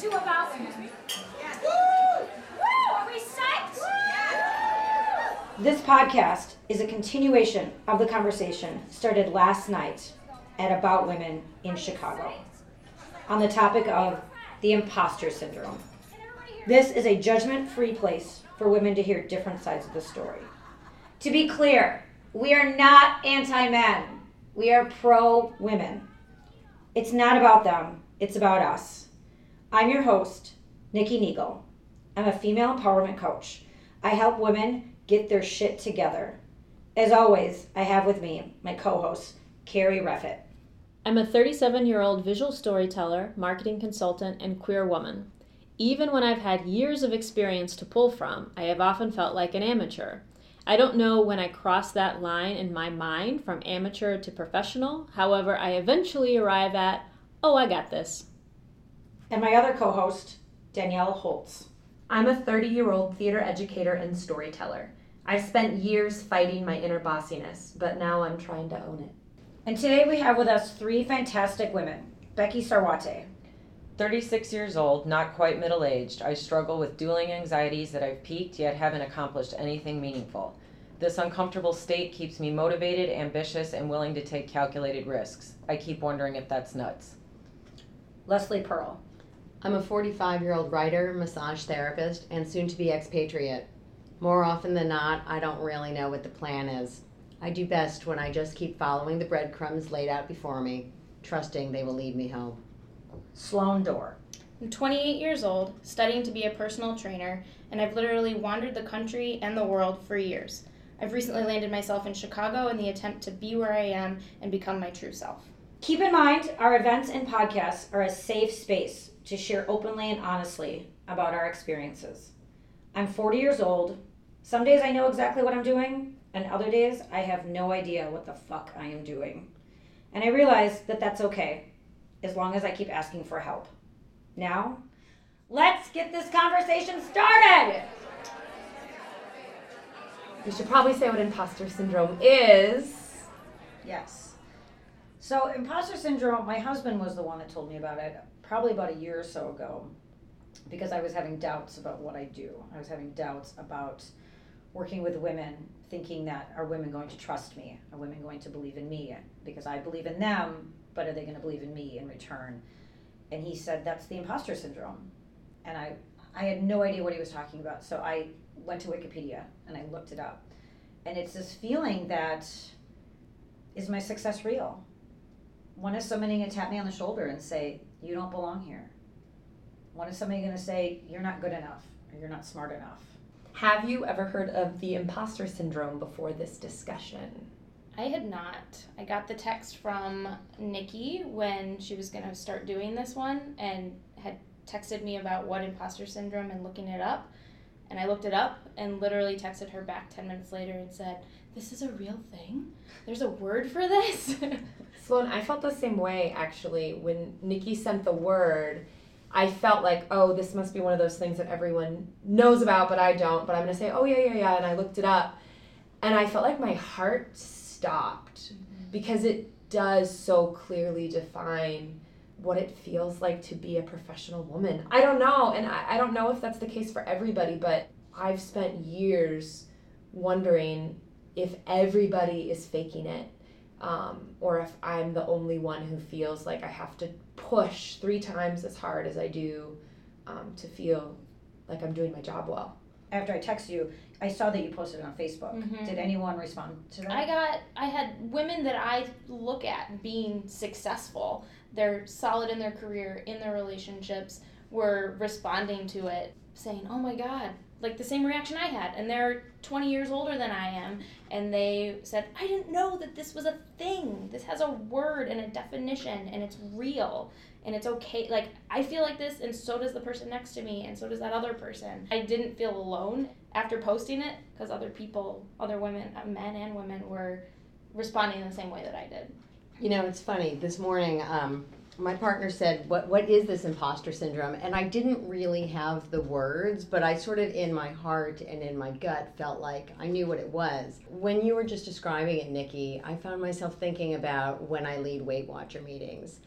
to About Women. Woo! Woo! Are we psyched? This podcast is a continuation of the conversation started last night at About Women in Chicago on the topic of the imposter syndrome. This is a judgment free place for women to hear different sides of the story. To be clear, we are not anti men, we are pro women. It's not about them, it's about us. I'm your host, Nikki Neagle. I'm a female empowerment coach. I help women get their shit together. As always, I have with me my co host, Carrie Reffett. I'm a 37 year old visual storyteller, marketing consultant, and queer woman. Even when I've had years of experience to pull from, I have often felt like an amateur. I don't know when I crossed that line in my mind from amateur to professional. However, I eventually arrive at, oh, I got this. And my other co host, Danielle Holtz. I'm a 30 year old theater educator and storyteller. I've spent years fighting my inner bossiness, but now I'm trying to own it. And today we have with us three fantastic women Becky Sarwate, 36 years old, not quite middle aged, I struggle with dueling anxieties that I've peaked yet haven't accomplished anything meaningful. This uncomfortable state keeps me motivated, ambitious, and willing to take calculated risks. I keep wondering if that's nuts. Leslie Pearl. I'm a 45 year old writer, massage therapist, and soon to be expatriate. More often than not, I don't really know what the plan is. I do best when I just keep following the breadcrumbs laid out before me, trusting they will lead me home. Sloan Dorr. I'm 28 years old, studying to be a personal trainer, and I've literally wandered the country and the world for years. I've recently landed myself in Chicago in the attempt to be where I am and become my true self. Keep in mind, our events and podcasts are a safe space to share openly and honestly about our experiences. I'm 40 years old. Some days I know exactly what I'm doing, and other days I have no idea what the fuck I am doing. And I realize that that's okay, as long as I keep asking for help. Now, let's get this conversation started! We should probably say what imposter syndrome is. Yes. So, imposter syndrome, my husband was the one that told me about it probably about a year or so ago because I was having doubts about what I do. I was having doubts about working with women, thinking that are women going to trust me? Are women going to believe in me? Because I believe in them, but are they going to believe in me in return? And he said that's the imposter syndrome. And I I had no idea what he was talking about. So I went to Wikipedia and I looked it up. And it's this feeling that is my success real? When is somebody going to tap me on the shoulder and say, you don't belong here? When is somebody going to say, you're not good enough or you're not smart enough? Have you ever heard of the imposter syndrome before this discussion? I had not. I got the text from Nikki when she was going to start doing this one and had texted me about what imposter syndrome and looking it up. And I looked it up and literally texted her back 10 minutes later and said, This is a real thing? There's a word for this? Sloan, I felt the same way actually when Nikki sent the word. I felt like, oh, this must be one of those things that everyone knows about, but I don't. But I'm gonna say, oh yeah, yeah, yeah, and I looked it up, and I felt like my heart stopped mm-hmm. because it does so clearly define what it feels like to be a professional woman. I don't know, and I, I don't know if that's the case for everybody, but I've spent years wondering if everybody is faking it um, or if I'm the only one who feels like I have to push three times as hard as I do um, to feel like I'm doing my job well. After I text you, I saw that you posted it on Facebook. Mhm. Did anyone respond to that? I got, I had women that I look at being successful. They're solid in their career, in their relationships, were responding to it, saying, oh my God, like the same reaction I had. And they're 20 years older than I am. And they said, I didn't know that this was a thing. This has a word and a definition and it's real and it's okay. Like, I feel like this, and so does the person next to me, and so does that other person. I didn't feel alone after posting it because other people, other women, uh, men and women, were responding in the same way that I did. You know, it's funny. This morning, um, my partner said, "What what is this imposter syndrome?" And I didn't really have the words, but I sort of in my heart and in my gut felt like I knew what it was. When you were just describing it, Nikki, I found myself thinking about when I lead Weight Watcher meetings.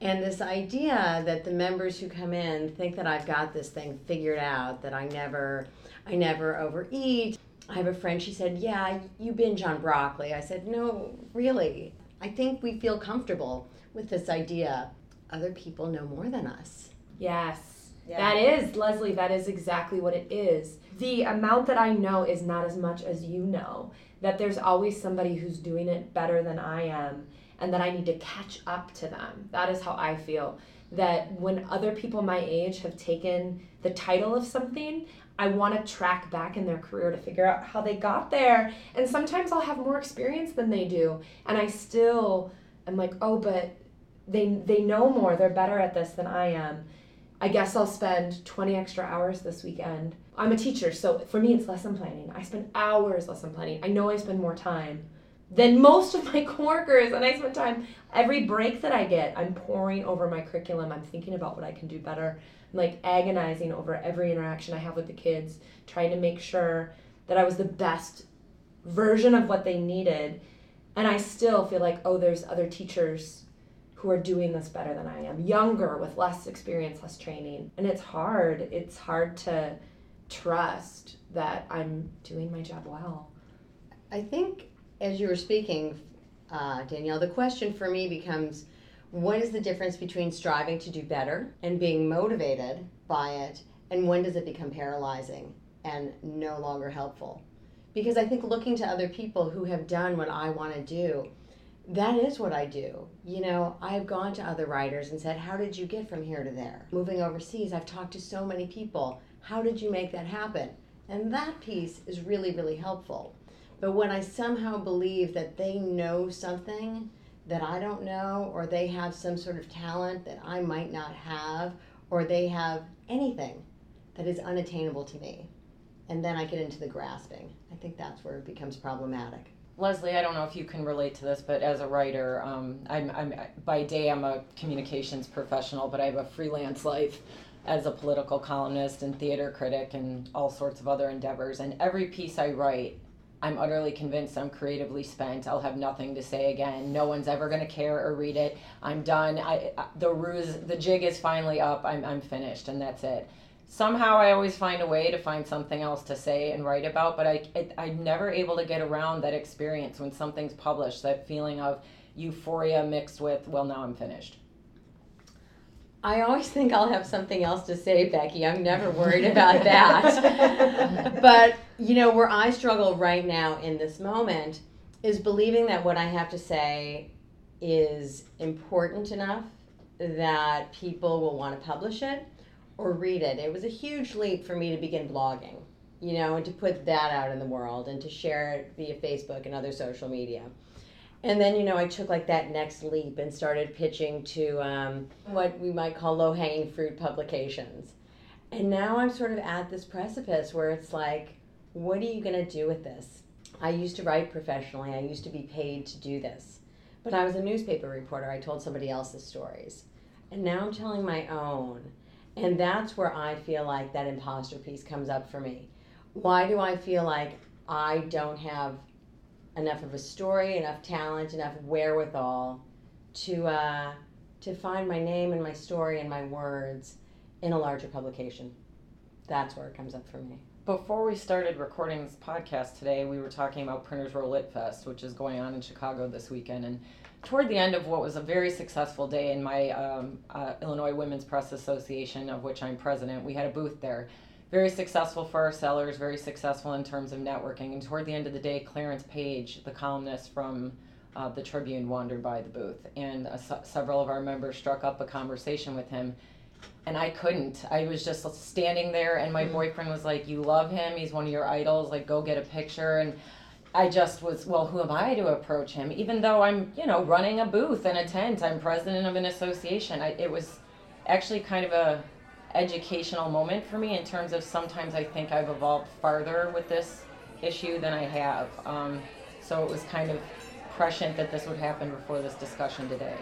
And this idea that the members who come in think that I've got this thing figured out, that I never I never overeat. I have a friend, she said, Yeah, you binge on broccoli. I said, No, really. I think we feel comfortable with this idea. Other people know more than us. Yes. That is, Leslie, that is exactly what it is. The amount that I know is not as much as you know. That there's always somebody who's doing it better than I am, and that I need to catch up to them. That is how I feel. That when other people my age have taken the title of something, I want to track back in their career to figure out how they got there. And sometimes I'll have more experience than they do, and I still am like, oh, but they they know more. They're better at this than I am. I guess I'll spend 20 extra hours this weekend. I'm a teacher, so for me it's lesson planning. I spend hours lesson planning. I know I spend more time than most of my coworkers, and I spend time every break that I get. I'm pouring over my curriculum. I'm thinking about what I can do better. Like agonizing over every interaction I have with the kids, trying to make sure that I was the best version of what they needed. And I still feel like, oh, there's other teachers who are doing this better than I am, younger with less experience, less training. And it's hard. It's hard to trust that I'm doing my job well. I think as you were speaking, uh, Danielle, the question for me becomes what is the difference between striving to do better and being motivated by it, and when does it become paralyzing and no longer helpful? Because I think looking to other people who have done what I want to do, that is what I do. You know, I've gone to other writers and said, How did you get from here to there? Moving overseas, I've talked to so many people. How did you make that happen? And that piece is really, really helpful. But when I somehow believe that they know something that I don't know, or they have some sort of talent that I might not have, or they have anything that is unattainable to me, and then I get into the grasping, I think that's where it becomes problematic. Leslie, I don't know if you can relate to this, but as a writer, um, I'm, I'm by day I'm a communications professional, but I have a freelance life as a political columnist and theater critic and all sorts of other endeavors. And every piece I write, I'm utterly convinced I'm creatively spent. I'll have nothing to say again. No one's ever going to care or read it. I'm done. I, I, the ruse, the jig is finally up. I'm, I'm finished, and that's it. Somehow I always find a way to find something else to say and write about, but I, it, I'm never able to get around that experience when something's published, that feeling of euphoria mixed with, well, now I'm finished. I always think I'll have something else to say, Becky. I'm never worried about that. but, you know, where I struggle right now in this moment is believing that what I have to say is important enough that people will want to publish it or read it. It was a huge leap for me to begin blogging, you know, and to put that out in the world and to share it via Facebook and other social media. And then, you know, I took like that next leap and started pitching to um, what we might call low hanging fruit publications. And now I'm sort of at this precipice where it's like, what are you going to do with this? I used to write professionally, I used to be paid to do this. But I was a newspaper reporter, I told somebody else's stories. And now I'm telling my own. And that's where I feel like that imposter piece comes up for me. Why do I feel like I don't have enough of a story, enough talent, enough wherewithal to uh, to find my name and my story and my words in a larger publication. That's where it comes up for me. Before we started recording this podcast today, we were talking about Printers Row Lit Fest, which is going on in Chicago this weekend. And toward the end of what was a very successful day in my um, uh, Illinois Women's Press Association, of which I'm president, we had a booth there. Very successful for our sellers, very successful in terms of networking. And toward the end of the day, Clarence Page, the columnist from uh, the Tribune, wandered by the booth. And uh, several of our members struck up a conversation with him and I couldn't. I was just standing there, and my Mhm. boyfriend was like, "You love him. He's one of your idols. Like, go get a picture." And I just was, well, who am I to approach him? Even though I'm, you know, running a booth in a tent. I'm president of an association. I, it was actually kind of a educational moment for me in terms of sometimes I think I've evolved farther with this issue than I have. Um, so it was kind of prescient that this would happen before this discussion today.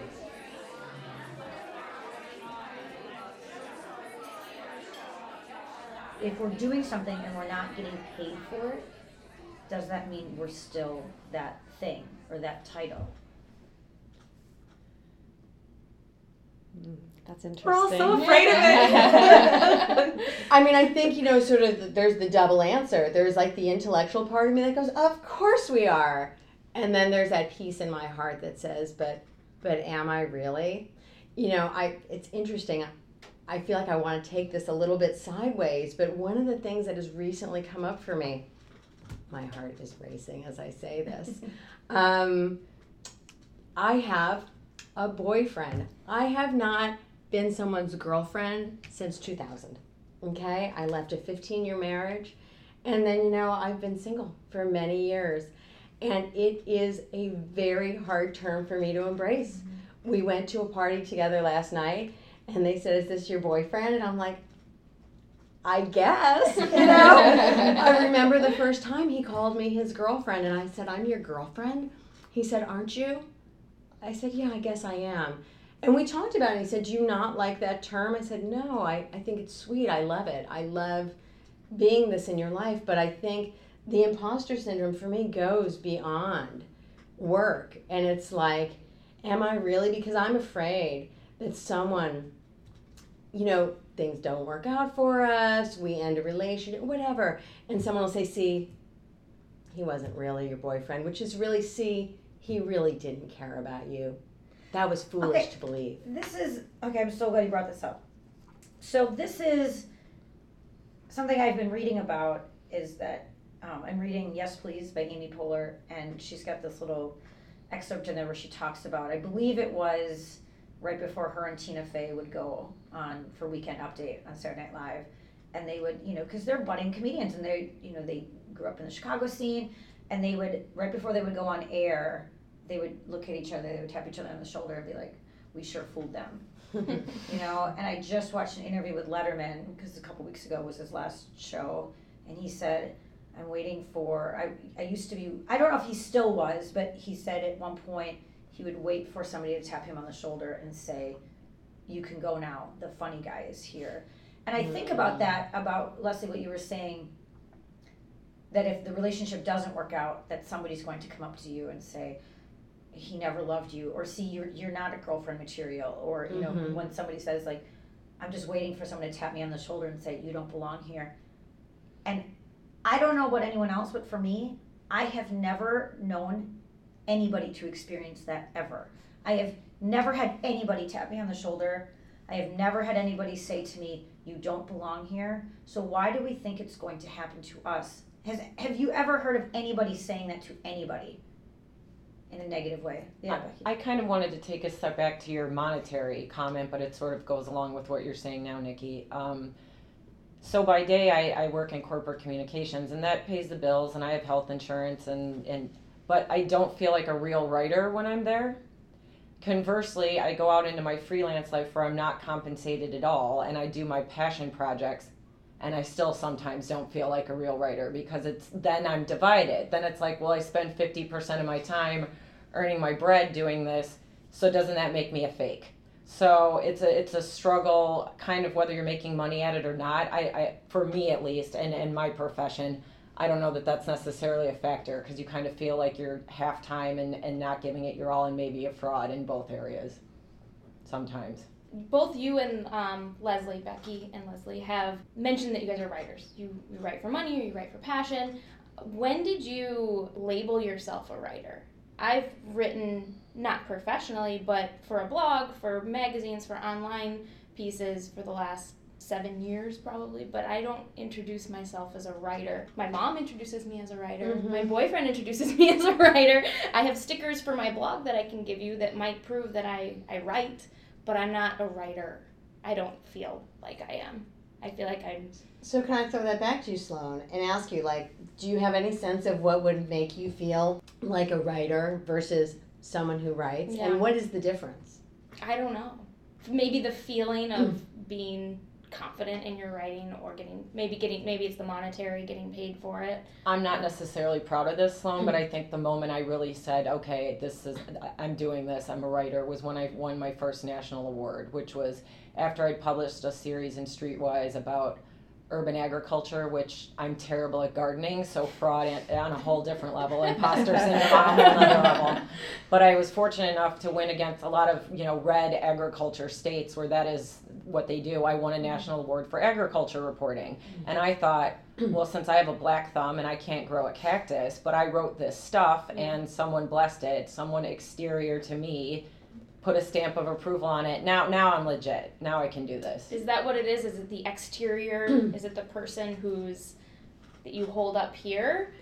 If we're doing something and we're not getting paid for it, does that mean we're still that thing or that title? That's interesting. We're all so afraid of it. I mean, I think, you know, sort of the, there's the double answer. There's like the intellectual part of me that goes, "Of course we are." And then there's that piece in my heart that says, "But but am I really?" You know, I it's interesting. I feel like I want to take this a little bit sideways, but one of the things that has recently come up for me, my heart is racing as I say this. um, I have a boyfriend. I have not been someone's girlfriend since 2000. Okay? I left a 15 year marriage. And then, you know, I've been single for many years. And it is a very hard term for me to embrace. Mm-hmm. We went to a party together last night and they said, Is this your boyfriend? And I'm like, I guess, you know. I remember the first time he called me his girlfriend and I said, I'm your girlfriend. He said, Aren't you? I said, Yeah, I guess I am. And we talked about it. He said, Do you not like that term? I said, No, I, I think it's sweet. I love it. I love being this in your life. But I think the imposter syndrome for me goes beyond work. And it's like, Am I really? Because I'm afraid that someone, you know, things don't work out for us, we end a relationship, whatever. And someone will say, See, he wasn't really your boyfriend, which is really, see, he really didn't care about you. That was foolish Okay. to believe. This is okay. I'm so glad you brought this up. So this is something I've been reading about. Is that um, I'm reading Yes Please by Amy Poehler, and she's got this little excerpt in there where she talks about. I believe it was right before her and Tina Fey would go on for Weekend Update on Saturday Night Live, and they would, you know, because they're budding comedians, and they, you know, they grew up in the Chicago scene, and they would right before they would go on air, they would look at each other, they would tap each other on the shoulder, and be like, "We sure fooled them." you know and i just watched an interview with letterman because a couple weeks ago was his last show and he said i'm waiting for i, I used to be i don't know if he still was but he said at one point he would wait for somebody to tap him on the shoulder and say you can go now the funny guy is here and i think about that about leslie what you were saying that if the relationship doesn't work out that somebody's going to come up to you and say he never loved you or see you're you're not a girlfriend material or you know Mhm. when somebody says like i'm just waiting for someone to tap me on the shoulder and say you don't belong here and i don't know about anyone else but for me i have never known anybody to experience that ever. I have never had anybody tap me on the shoulder. I have never had anybody say to me you don't belong here. So why do we think it's going to happen to us? Has have you ever heard of anybody saying that to anybody in a negative way yeah Becky. I kind of wanted to take a step back to your monetary comment, but it sort of goes along with what you're saying now, Nikki. Um, so by day, I, I work in corporate communications, and that pays the bills, and I have health insurance, and, and but I don't feel like a real writer when I'm there. Conversely, I go out into my freelance life where I'm not compensated at all, and I do my passion projects, and I still sometimes don't feel like a real writer because it's then I'm divided. Then it's like, well, I spend 50% of my time earning my bread doing this, so doesn't that make me a fake? So it's a it's a struggle, kind of whether you're making money at it or not. I, I for me at least, and in my profession, I don't know that that's necessarily a factor because you kind of feel like you're half time and, and not giving it your all and maybe a fraud in both areas sometimes. both you and um, Leslie, Becky and Leslie have mentioned that you guys are writers. You, you write for money or you write for passion. When did you label yourself a writer? I've written not professionally, but for a blog, for magazines, for online pieces for the last seven years probably, but I don't introduce myself as a writer. My mom introduces me as a writer. Mhm. My boyfriend introduces me as a writer. I have stickers for my blog that I can give you that might prove that I, I write but I'm not a writer. I don't feel like I am. I feel like I'm. So can I throw that back to you, Sloan, and ask you, like, do you have any sense of what would make you feel like a writer versus someone who writes? Yeah. And what is the difference? I don't know. Maybe the feeling of being confident in your writing, or getting maybe getting maybe it's the monetary getting paid for it. I'm not um, necessarily proud of this, Sloan, but I mm-hmm. think the moment I really said, okay, this is, I'm doing this, I'm a writer, was when I won my first national award, which was after I'd published a series in Streetwise about urban agriculture, which I'm terrible at gardening, so fraud on a whole different level, imposter syndrome on a whole other level. But I was fortunate enough to win against a lot of you know red agriculture states where that is what they do. I won a national award for agriculture reporting, and I thought, well, since I have a black thumb and I can't grow a cactus, but I wrote this stuff and someone blessed it, someone exterior to me put a stamp of approval on it. Now now I'm legit. Now I can do this. Is that what it is? Is it the exterior? is it the person who's that you hold up here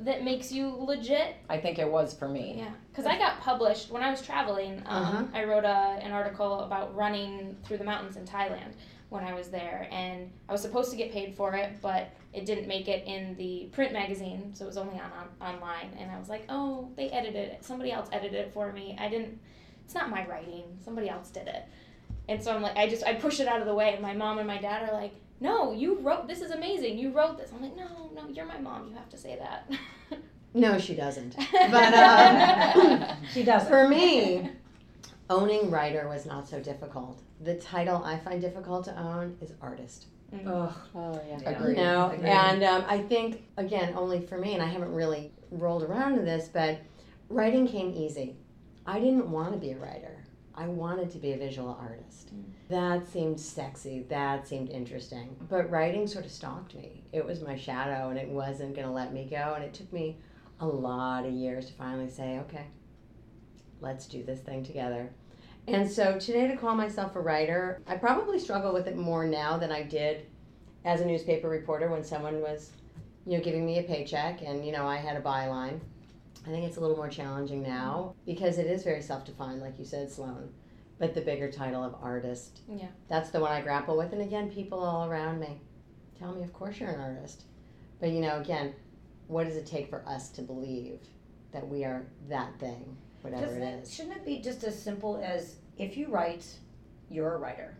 that makes you legit? I think it was for me. Yeah, because I got published when I was traveling. Um, Uh-huh. I wrote a, an article about running through the mountains in Thailand when I was there, and I was supposed to get paid for it, but it didn't make it in the print magazine, so it was only on, on online. And I was like, oh, they edited it. Somebody else edited it for me. I didn't. It's not my writing. Somebody else did it. And so I'm like, I just I push it out of the way. And my mom and my dad are like, no, you wrote this is amazing. You wrote this. I'm like, no, no, you're my mom. You have to say that. No, she doesn't. But um, She doesn't. for me, owning writer was not so difficult. The title I find difficult to own is artist. Ugh. Oh yeah. Yeah. Agreed. You know, Agreed. and um, I think again, only for me, and I haven't really rolled around to this, but writing came easy. I didn't want to be a writer. I wanted to be a visual artist. Mm. That seemed sexy. That seemed interesting. But writing sort of stalked me. It was my shadow, and it wasn't going to let me go. And it took me a lot of years to finally say, okay, let's do this thing together. And so today, to call myself a writer, I probably struggle with it more now than I did as a newspaper reporter when someone was, you know, giving me a paycheck and, you know, I had a byline. I think it's a little more challenging now because it is very self defined, like you said, Sloan. But the bigger title of artist. Yeah. That's the one I grapple with. And again, people all around me tell me, of course you're an artist. But, you know, again, what does it take for us to believe that we are that thing, whatever it it, is? shouldn't it be just as simple as if you write, you're a writer?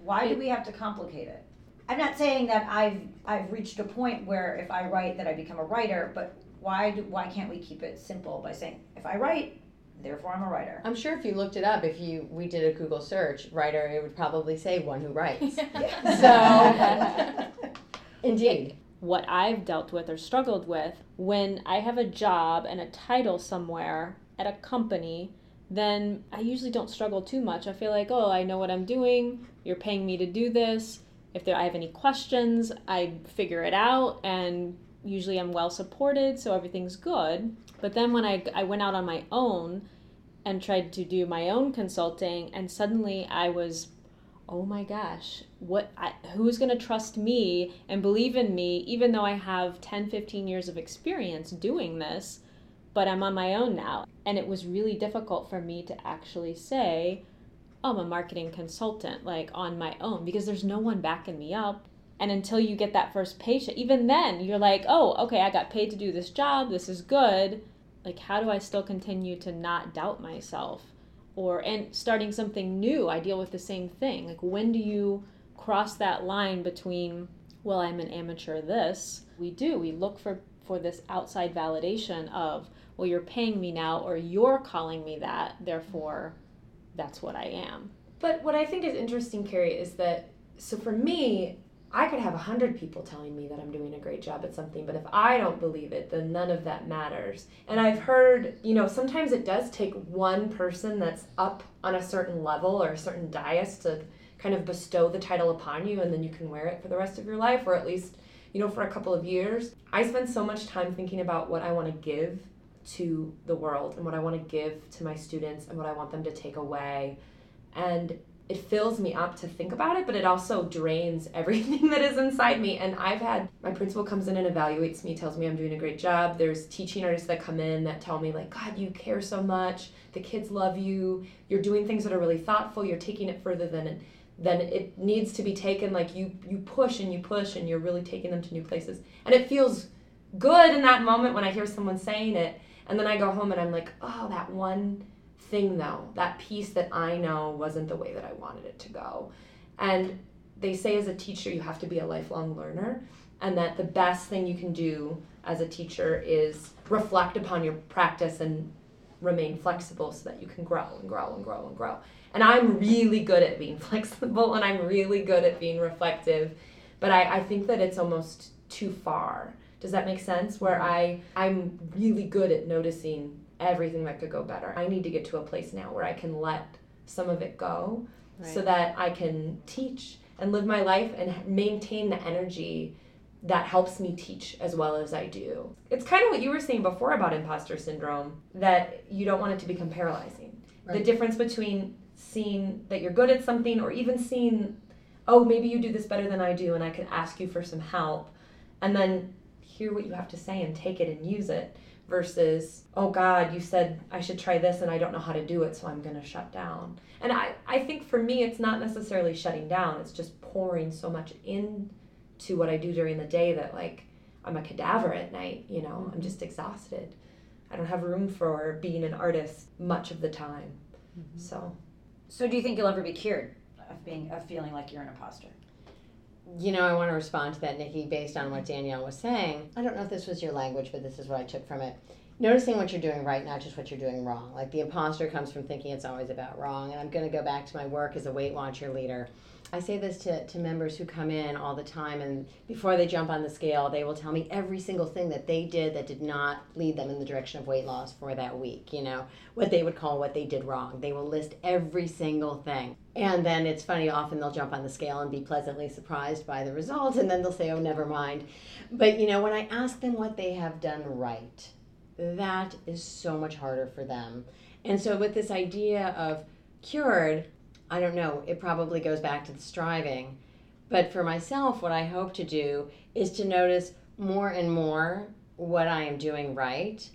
Why do we have to complicate it? I'm not saying that I've I've reached a point where if I write that I become a writer, but why do why can't we keep it simple by saying if I write, therefore I'm a writer? I'm sure if you looked it up, if you we did a Google search, writer, it would probably say one who writes. So- Indeed. what I've dealt with or struggled with when I have a job and a title somewhere at a company, then I usually don't struggle too much. I feel like, oh, I know what I'm doing. You're paying me to do this. If there, I have any questions, I figure it out, and usually I'm well supported, so everything's good. But then when I, I went out on my own and tried to do my own consulting, and suddenly I was oh my gosh what I, who's going to trust me and believe in me even though i have 10 15 years of experience doing this but i'm on my own now and it was really difficult for me to actually say i'm a marketing consultant like on my own because there's no one backing me up and until you get that first patient even then you're like oh okay i got paid to do this job this is good. Like how do i still continue to not doubt myself? Or and starting something new i deal with the same thing. Like when do you cross that line between well i'm an amateur this? We do. We look for for this outside validation of well you're paying me now or you're calling me that therefore that's what i am. But what I think is interesting, Carrie, is that so for me, I could have a hundred people telling me that I'm doing a great job at something, but if I don't believe it, then none of that matters. And I've heard, you know, sometimes it does take one person that's up on a certain level or a certain dais to kind of bestow the title upon you, and then you can wear it for the rest of your life, or at least, you know, for a couple of years. I spend so much time thinking about what I want to give to the world and what I want to give to my students and what I want them to take away. And it fills me up to think about it, but it also drains everything that is inside me. And I've had my principal comes in and evaluates me, tells me I'm doing a great job. There's teaching artists that come in that tell me, like, God, you care so much. The kids love you. You're doing things that are really thoughtful. You're taking it further than than it needs to be taken. Like you you push and you push and you're really taking them to new places. And it feels good in that moment when I hear someone saying it. And then I go home and I'm like, oh, that one thing though, that piece that I know wasn't the way that I wanted it to go. And they say as a teacher, you have to be a lifelong learner, and that the best thing you can do as a teacher is reflect upon your practice and remain flexible so that you can grow and grow and grow and grow. And I'm really good at being flexible and I'm really good at being reflective. but I, I think that it's almost too far. Does that make sense? Where I I'm really good at noticing everything that could go better. I need to get to a place now where I can let some of it go so that I can teach and live my life and maintain the energy that helps me teach as well as I do. It's kind of what you were saying before about imposter syndrome that you don't want it to become paralyzing. The difference between seeing that you're good at something or even seeing, oh, maybe you do this better than I do and I could ask you for some help and then hear what you have to say and take it and use it versus, oh God, you said I should try this and I don't know how to do it, so I'm going to shut down. And I, I think for me, it's not necessarily shutting down, it's just pouring so much into what I do during the day that, like, I'm a cadaver at night, you know, I'm mm-hmm. just exhausted. I don't have room for being an artist much of the time. Mm-hmm. So, So do you think you'll ever be cured of being of feeling like you're an imposter? You know, I want to respond to that, Nikki, based on what Danielle was saying. I don't know if this was your language, but this is what I took from it. Noticing what you're doing right, not just what you're doing wrong. Like the imposter comes from thinking it's always about wrong. And I'm going to go back to my work as a Weight Watcher leader. I say this to, to members who come in all the time, and before they jump on the scale, they will tell me every single thing that they did that did not lead them in the direction of weight loss for that week. You know, what they would call what they did wrong. They will list every single thing. And then it's funny, often they'll jump on the scale and be pleasantly surprised by the result, and then they'll say, oh, never mind. But you know, when I ask them what they have done right, that is so much harder for them. And so, with this idea of cured, I don't know, it probably goes back to the striving. But for myself, what I hope to do is to notice more and more what I am doing right.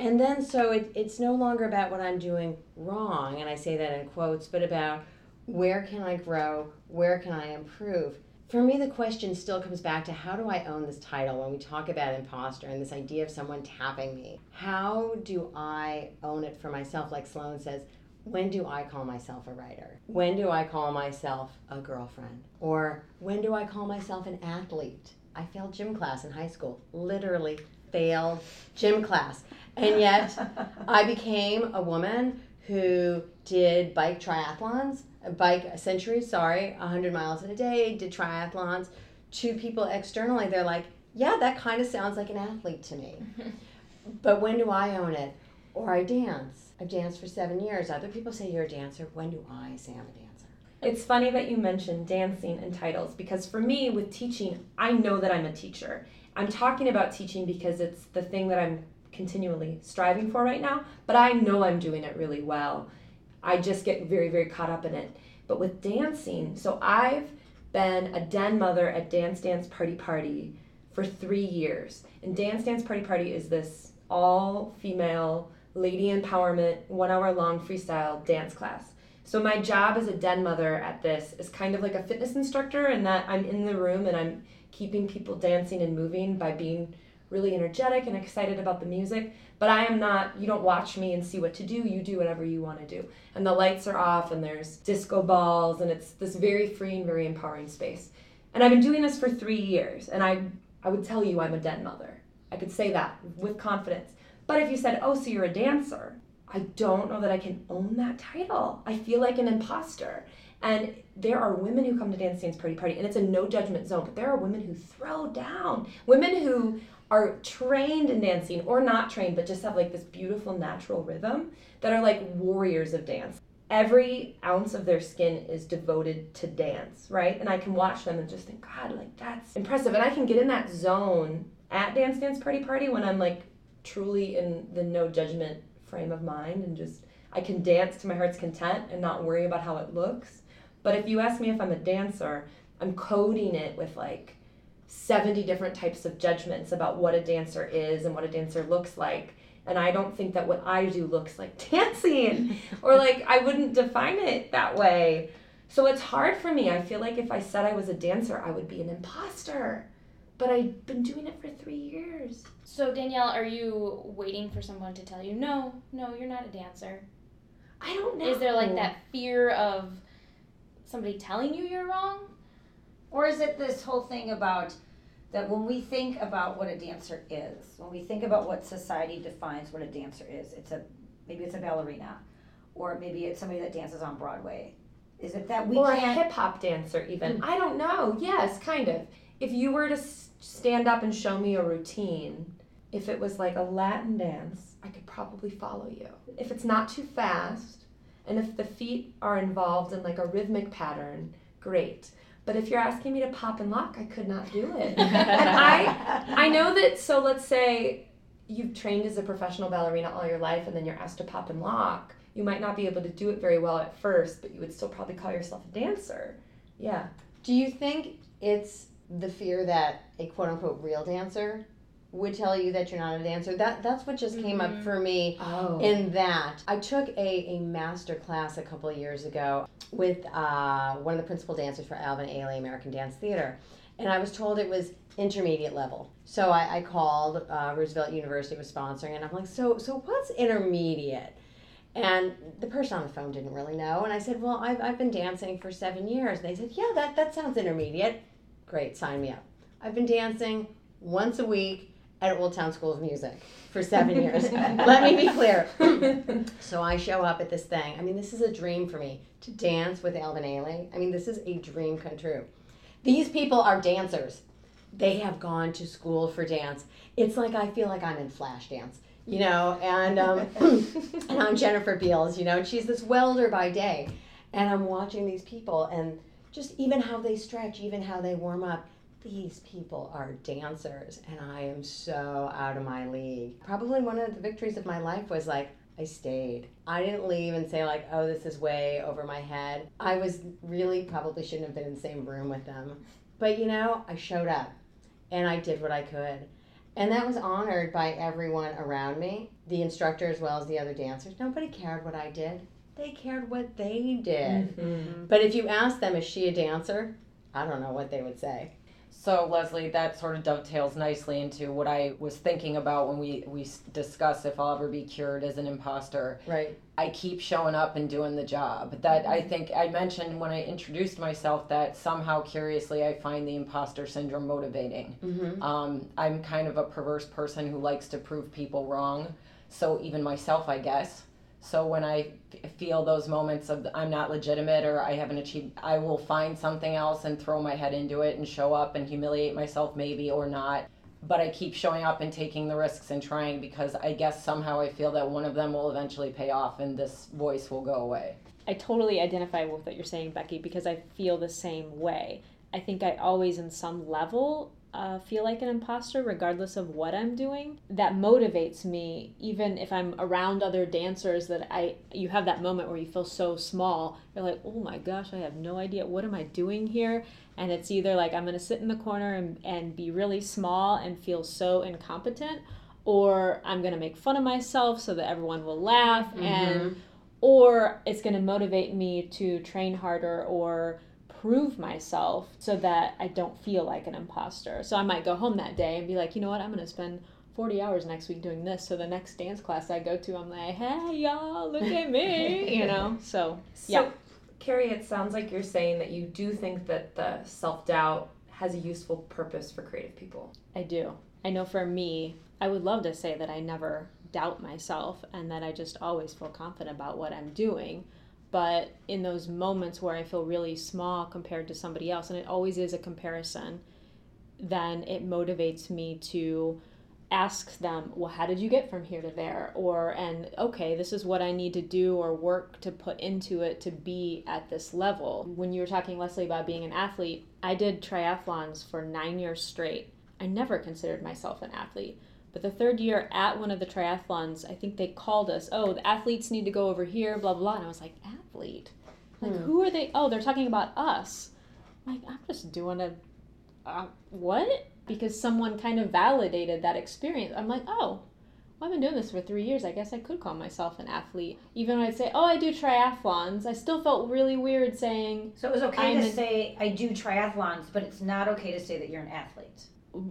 And then, so it, it's no longer about what I'm doing wrong, and I say that in quotes, but about where can I grow? Where can I improve? For me, the question still comes back to how do I own this title when we talk about imposter and this idea of someone tapping me? How do I own it for myself? Like Sloan says, when do I call myself a writer? When do I call myself a girlfriend? Or when do I call myself an athlete? I failed gym class in high school, literally failed gym class. And yet I became a woman who did bike triathlons, uh, bike centuries, sorry, 100 miles in a day, did triathlons. To people externally, they're like, yeah, that kind of sounds like an athlete to me. but when do I own it? Or I dance. I've danced for seven years. Other people say you're a dancer. When do I say I'm a dancer? It's funny that you mentioned dancing and titles because for me, with teaching, I know that I'm a teacher. I'm talking about teaching because it's the thing that I'm continually striving for right now, but I know I'm doing it really well. I just get very, very caught up in it. But with dancing, so I've been a den mother at Dance Dance Party Party for three years. And Dance Dance Party Party is this all female lady empowerment, one hour long freestyle dance class. So my job as a den mother at this is kind of like a fitness instructor in that I'm in the room and I'm keeping people dancing and moving by being really energetic and excited about the music. But I am not, you don't watch me and see what to do, you do whatever you want to do. And the lights are off and there's disco balls and it's this very free and very empowering space. And I've been doing this for three years and I, I would tell you I'm a den mother. I could say that with confidence. But if you said, oh, so you're a dancer, I don't know that I can own that title. I feel like an imposter. And there are women who come to Dance Dance Party Party, and it's a no judgment zone, but there are women who throw down. Women who are trained in dancing or not trained, but just have like this beautiful natural rhythm that are like warriors of dance. Every ounce of their skin is devoted to dance, right? And I can watch them and just think, God, like that's impressive. And I can get in that zone at Dance Dance Party Party when I'm like truly in the no judgment frame of mind and just I can dance to my heart's content and not worry about how it looks. But if you ask me if I'm a dancer, I'm coding it with like 70 different types of judgments about what a dancer is and what a dancer looks like. And I don't think that what I do looks like dancing or like I wouldn't define it that way. So it's hard for me. I feel like if I said I was a dancer, I would be an imposter. But I've been doing it for three years. So Danielle, are you waiting for someone to tell you no, no, you're not a dancer? I don't know. Is there like that fear of somebody telling you you're wrong? Or is it this whole thing about that when we think about what a dancer is, when we think about what society defines what a dancer is, it's a maybe it's a ballerina, or maybe it's somebody that dances on Broadway. Is it that we or a can't? hip hop dancer, even. Mm. I don't know. Yes, kind of. if you were to stand up and show me a routine, if it was like a Latin dance, I could probably follow you. If it's not too fast, and if the feet are involved in like a rhythmic pattern, great. But if you're asking me to pop and lock, I could not do it. and I I know that so let's say you've trained as a professional ballerina all your life and then you're asked to pop and lock. You might not be able to do it very well at first, but you would still probably call yourself a dancer. Yeah. Do you think it's the fear that a quote unquote real dancer would tell you that you're not a dancer? That that's what just came up for me Oh. in that. I took a, a master class a couple of years ago with uh, one of the principal dancers for Alvin Ailey American Dance Theater. And I was told it was intermediate level. So I, I called, uh, Roosevelt University was sponsoring, and I'm like, so, so what's intermediate? And the person on the phone didn't really know. And I said, well, I've, I've been dancing for seven years. And they said, yeah, that, that sounds intermediate. Great, sign me up. I've been dancing once a week at Old Town School of Music for seven years. Let me be clear. so I show up at this thing. I mean, this is a dream for me to dance with Alvin Ailey. I mean, this is a dream come true. These people are dancers. They have gone to school for dance. It's like I feel like I'm in Flashdance, you know, and um, and I'm Jennifer Beals, you know, and she's this welder by day, and I'm watching these people and just even how they stretch, even how they warm up. These people are dancers, and I am so out of my league. Probably one of the victories of my life was like I stayed. I didn't leave and say like, "Oh, this is way over my head." I was really probably shouldn't have been in the same room with them, but you know, I showed up, and I did what I could, and that was honored by everyone around me, the instructor as well as the other dancers. Nobody cared what I did; they cared what they did. Mhm. But if you ask them, "Is she a dancer?" I don't know what they would say. So Leslie, that sort of dovetails nicely into what I was thinking about when we we discuss if I'll ever be cured as an imposter. Right. I keep showing up and doing the job. That I think I mentioned when I introduced myself that somehow curiously I find the imposter syndrome motivating. Mm-hmm. Um, I'm kind of a perverse person who likes to prove people wrong. So even myself, I guess. So when I feel those moments of I'm not legitimate or I haven't achieved, I will find something else and throw my head into it and show up and humiliate myself maybe or not. But I keep showing up and taking the risks and trying because I guess somehow I feel that one of them will eventually pay off and this voice will go away. I totally identify with what you're saying, Becky, because I feel the same way. I think I always, in some level, uh, feel like an imposter, regardless of what I'm doing. That motivates me, even if I'm around other dancers. That I, you have that moment where you feel so small. You're like, oh my gosh, I have no idea what am I doing here. And it's either like I'm gonna sit in the corner and, and be really small and feel so incompetent, or I'm gonna make fun of myself so that everyone will laugh and or it's going to motivate me to train harder or prove myself so that I don't feel like an imposter. So I might go home that day and be like, you know what, I'm going to spend 40 hours next week doing this. So the next dance class I go to, I'm like, hey, y'all, look at me, you know? So, So, Yeah. Carrie, it sounds like you're saying that you do think that the self doubt has a useful purpose for creative people. I do. I know for me, I would love to say that I never doubt myself and that I just always feel confident about what I'm doing. But in those moments where I feel really small compared to somebody else, and it always is a comparison, then it motivates me to ask them, well, how did you get from here to there? Or, and okay, this is what I need to do or work to put into it to be at this level. When you were talking, Leslie, about being an athlete, I did triathlons for nine years straight. I never considered myself an athlete. But the third year at one of the triathlons, I think they called us, oh, the athletes need to go over here, blah, blah, blah. And I was like, athlete? Like, who are they? Oh, they're talking about us. Like, I'm just doing a, uh, what? Because someone kind of validated that experience. I'm like, oh, well, I've been doing this for three years. I guess I could call myself an athlete. Even when I'd say, oh, I do triathlons, I still felt really weird saying, So it was okay I'm to say I do triathlons, but it's not okay to say that you're an athlete.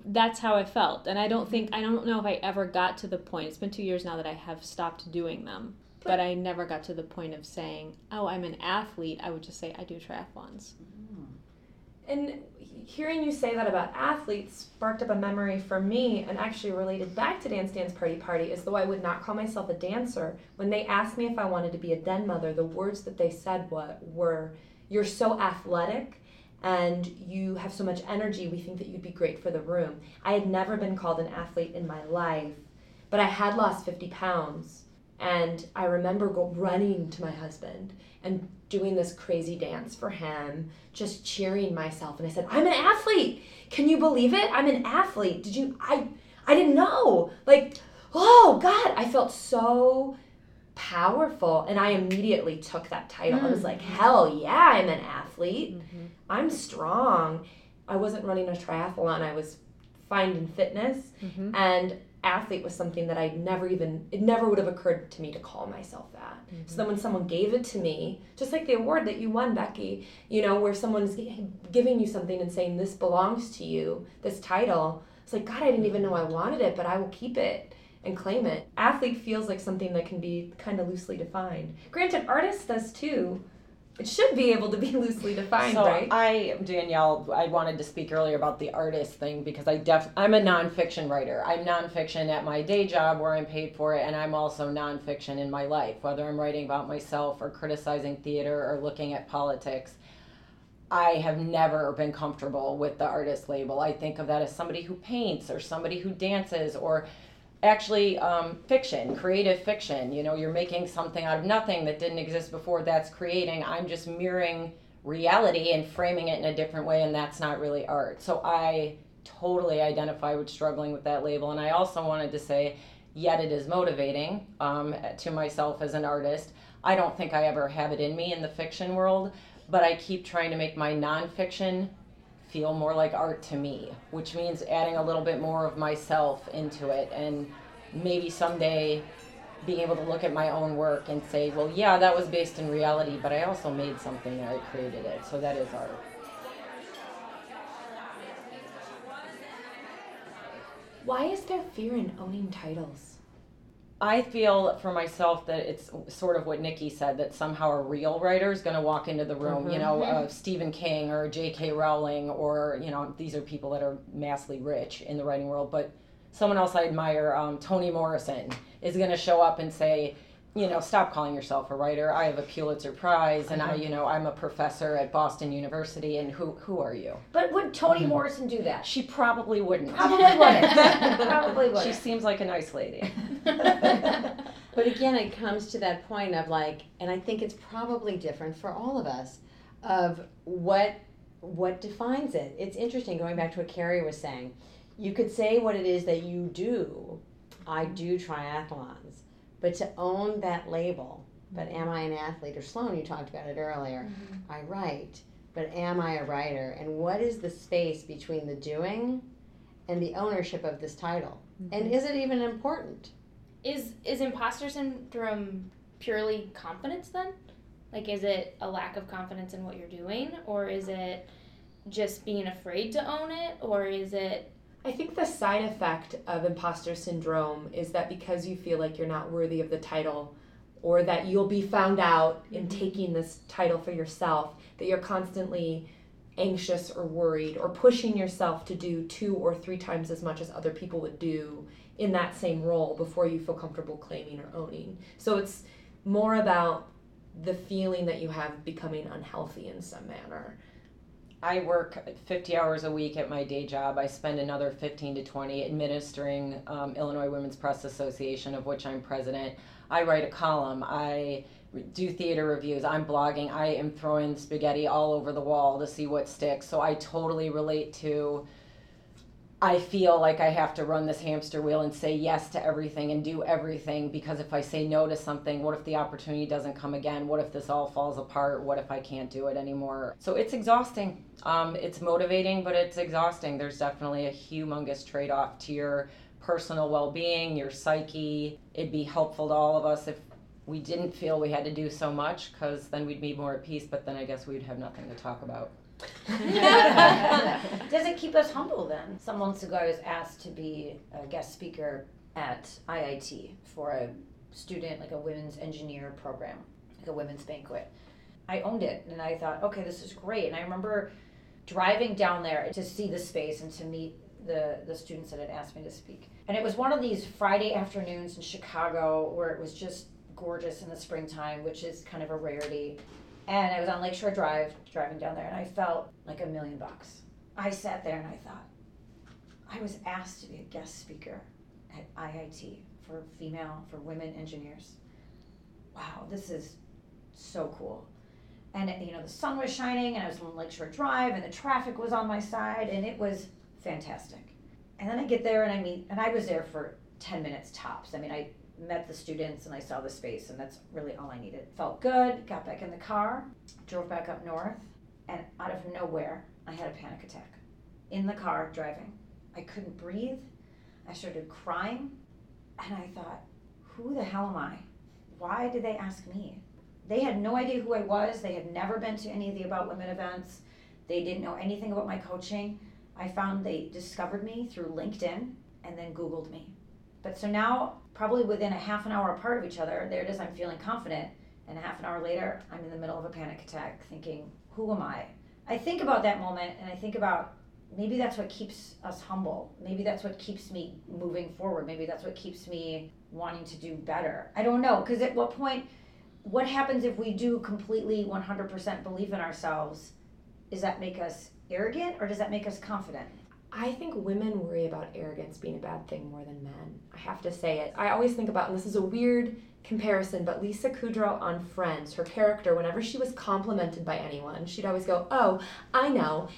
That's how I felt. And I don't mm-hmm. think, I don't know if I ever got to the point, it's been two years now that I have stopped doing them. But I never got to the point of saying, oh, I'm an athlete. I would just say, I do triathlons. Mm-hmm. And hearing you say that about athletes sparked up a memory for me and actually related back to Dance Dance Party Party is though I would not call myself a dancer, when they asked me if I wanted to be a den mother, the words that they said what were, You're so athletic and you have so much energy, we think that you'd be great for the room. I had never been called an athlete in my life, but I had lost 50 pounds. And I remember go running to my husband and doing this crazy dance for him, just cheering myself. And I said, I'm an athlete. Can you believe it? I'm an athlete. Did you? I, I didn't know. Like, oh God, I felt so powerful. And I immediately took that title. I was hmm. like, hell yeah, I'm an athlete. Mm-hmm. I'm strong. I wasn't running a triathlon, I was finding fitness. Mhm. And athlete was something that I never even, it never would have occurred to me to call myself that. So mm-hmm. then when someone gave it to me, just like the award that you won, Becky, you know, where someone's giving you something and saying, this belongs to you, this title, it's like, God, I didn't even know I wanted it, but I will keep it and claim it. Athlete feels like something that can be kind of loosely defined. Granted, artist does too. It should be able to be loosely defined, so right? I, Danielle, I wanted to speak earlier about the artist thing because I def, I'm a nonfiction writer. I'm nonfiction at my day job where I'm paid for it, and I'm also nonfiction in my life, whether I'm writing about myself or criticizing theater or looking at politics. I have never been comfortable with the artist label. I think of that as somebody who paints or somebody who dances or actually um, fiction, creative fiction. You know, you're making something out of nothing that didn't exist before. That's creating. I'm just mirroring reality and framing it in a different way, and that's not really art. So I totally identify with struggling with that label. And I also wanted to say, yet it is motivating um, to myself as an artist. I don't think I ever have it in me in the fiction world, but I keep trying to make my nonfiction feel more like art to me, which means adding a little bit more of myself into it and maybe someday being able to look at my own work and say, well, yeah, that was based in reality, but I also made something I created it. So that is art. Why is there fear in owning titles? I feel for myself that it's sort of what Nikki said that somehow a real writer is going to walk into the room, you know, uh, Stephen King or J.K. Rowling, or, you know, these are people that are massively rich in the writing world, but someone else I admire, um, Toni Morrison, is going to show up and say, you know, stop calling yourself a writer. I have a Pulitzer Prize, and I, uh-huh. you know, I'm a professor at Boston University, and who who are you? But would Toni mm-hmm. Morrison do that? She probably wouldn't. Probably wouldn't. Probably wouldn't. She seems like a nice lady. But again, it comes to that point of like, and I think it's probably different for all of us, of what what defines it. It's interesting going back to what Carrie was saying. You could say what it is that you do. I do triathlons, but to own that label. But mm-hmm. am I an athlete? Or Sloan, you talked about it earlier. Mm-hmm. I write, but am I a writer? And what is the space between the doing and the ownership of this title? Mm-hmm. And is it even important? Is is imposter syndrome purely confidence then? Like is it a lack of confidence in what you're doing or is it just being afraid to own it or is it I think the side effect of imposter syndrome is that because you feel like you're not worthy of the title or that you'll be found out in mm-hmm. taking this title for yourself, that you're constantly anxious or worried or pushing yourself to do two or three times as much as other people would do in that same role before you feel comfortable claiming or owning. So it's more about the feeling that you have becoming unhealthy in some manner. I work 50 hours a week at my day job. I spend another 15 to 20 administering um, Illinois Women's Press Association, of which I'm president. I write a column. I do theater reviews. I'm blogging. I am throwing spaghetti all over the wall to see what sticks. So I totally relate to. I feel like I have to run this hamster wheel and say yes to everything and do everything because if I say no to something, what if the opportunity doesn't come again? What if this all falls apart? What if I can't do it anymore? So it's exhausting. Um, it's motivating, but it's exhausting. There's definitely a humongous trade off to your personal well being, your psyche. It'd be helpful to all of us if we didn't feel we had to do so much because then we'd be more at peace, but then I guess we'd have nothing to talk about. Does it keep us humble then? Some months ago, I was asked to be a guest speaker at IIT for a student, like a women's engineer program, like a women's banquet. I owned it and I thought, okay, this is great. And I remember driving down there to see the space and to meet the, the students that had asked me to speak. And it was one of these Friday afternoons in Chicago where it was just gorgeous in the springtime, which is kind of a rarity. And I was on Lakeshore Drive driving down there, and I felt like a million bucks. I sat there and I thought, I was asked to be a guest speaker at IIT for female, for women engineers. Wow, this is so cool. And you know, the sun was shining, and I was on Lakeshore Drive, and the traffic was on my side, and it was fantastic. And then I get there and I meet, and I was there for 10 minutes tops. I mean, I met the students and I saw the space, and that's really all I needed. Felt good, got back in the car, drove back up north, and out of nowhere, I had a panic attack. In the car, driving. I couldn't breathe. I started crying, and I thought, who the hell am I? Why did they ask me? They had no idea who I was. They had never been to any of the About Women events. They didn't know anything about my coaching. I found they discovered me through LinkedIn and then Googled me. But so now, probably within a half an hour apart of each other, there it is, I'm feeling confident. And a half an hour later, I'm in the middle of a panic attack thinking, who am I? I think about that moment and I think about maybe that's what keeps us humble. Maybe that's what keeps me moving forward. Maybe that's what keeps me wanting to do better. I don't know. Because at what point, what happens if we do completely 100% believe in ourselves? Does that make us arrogant or does that make us confident? I think women worry about arrogance being a bad thing more than men. I have to say it. I always think about, and this is a weird comparison, but Lisa Kudrow on Friends, her character, whenever she was complimented by anyone, she'd always go, Oh, I know.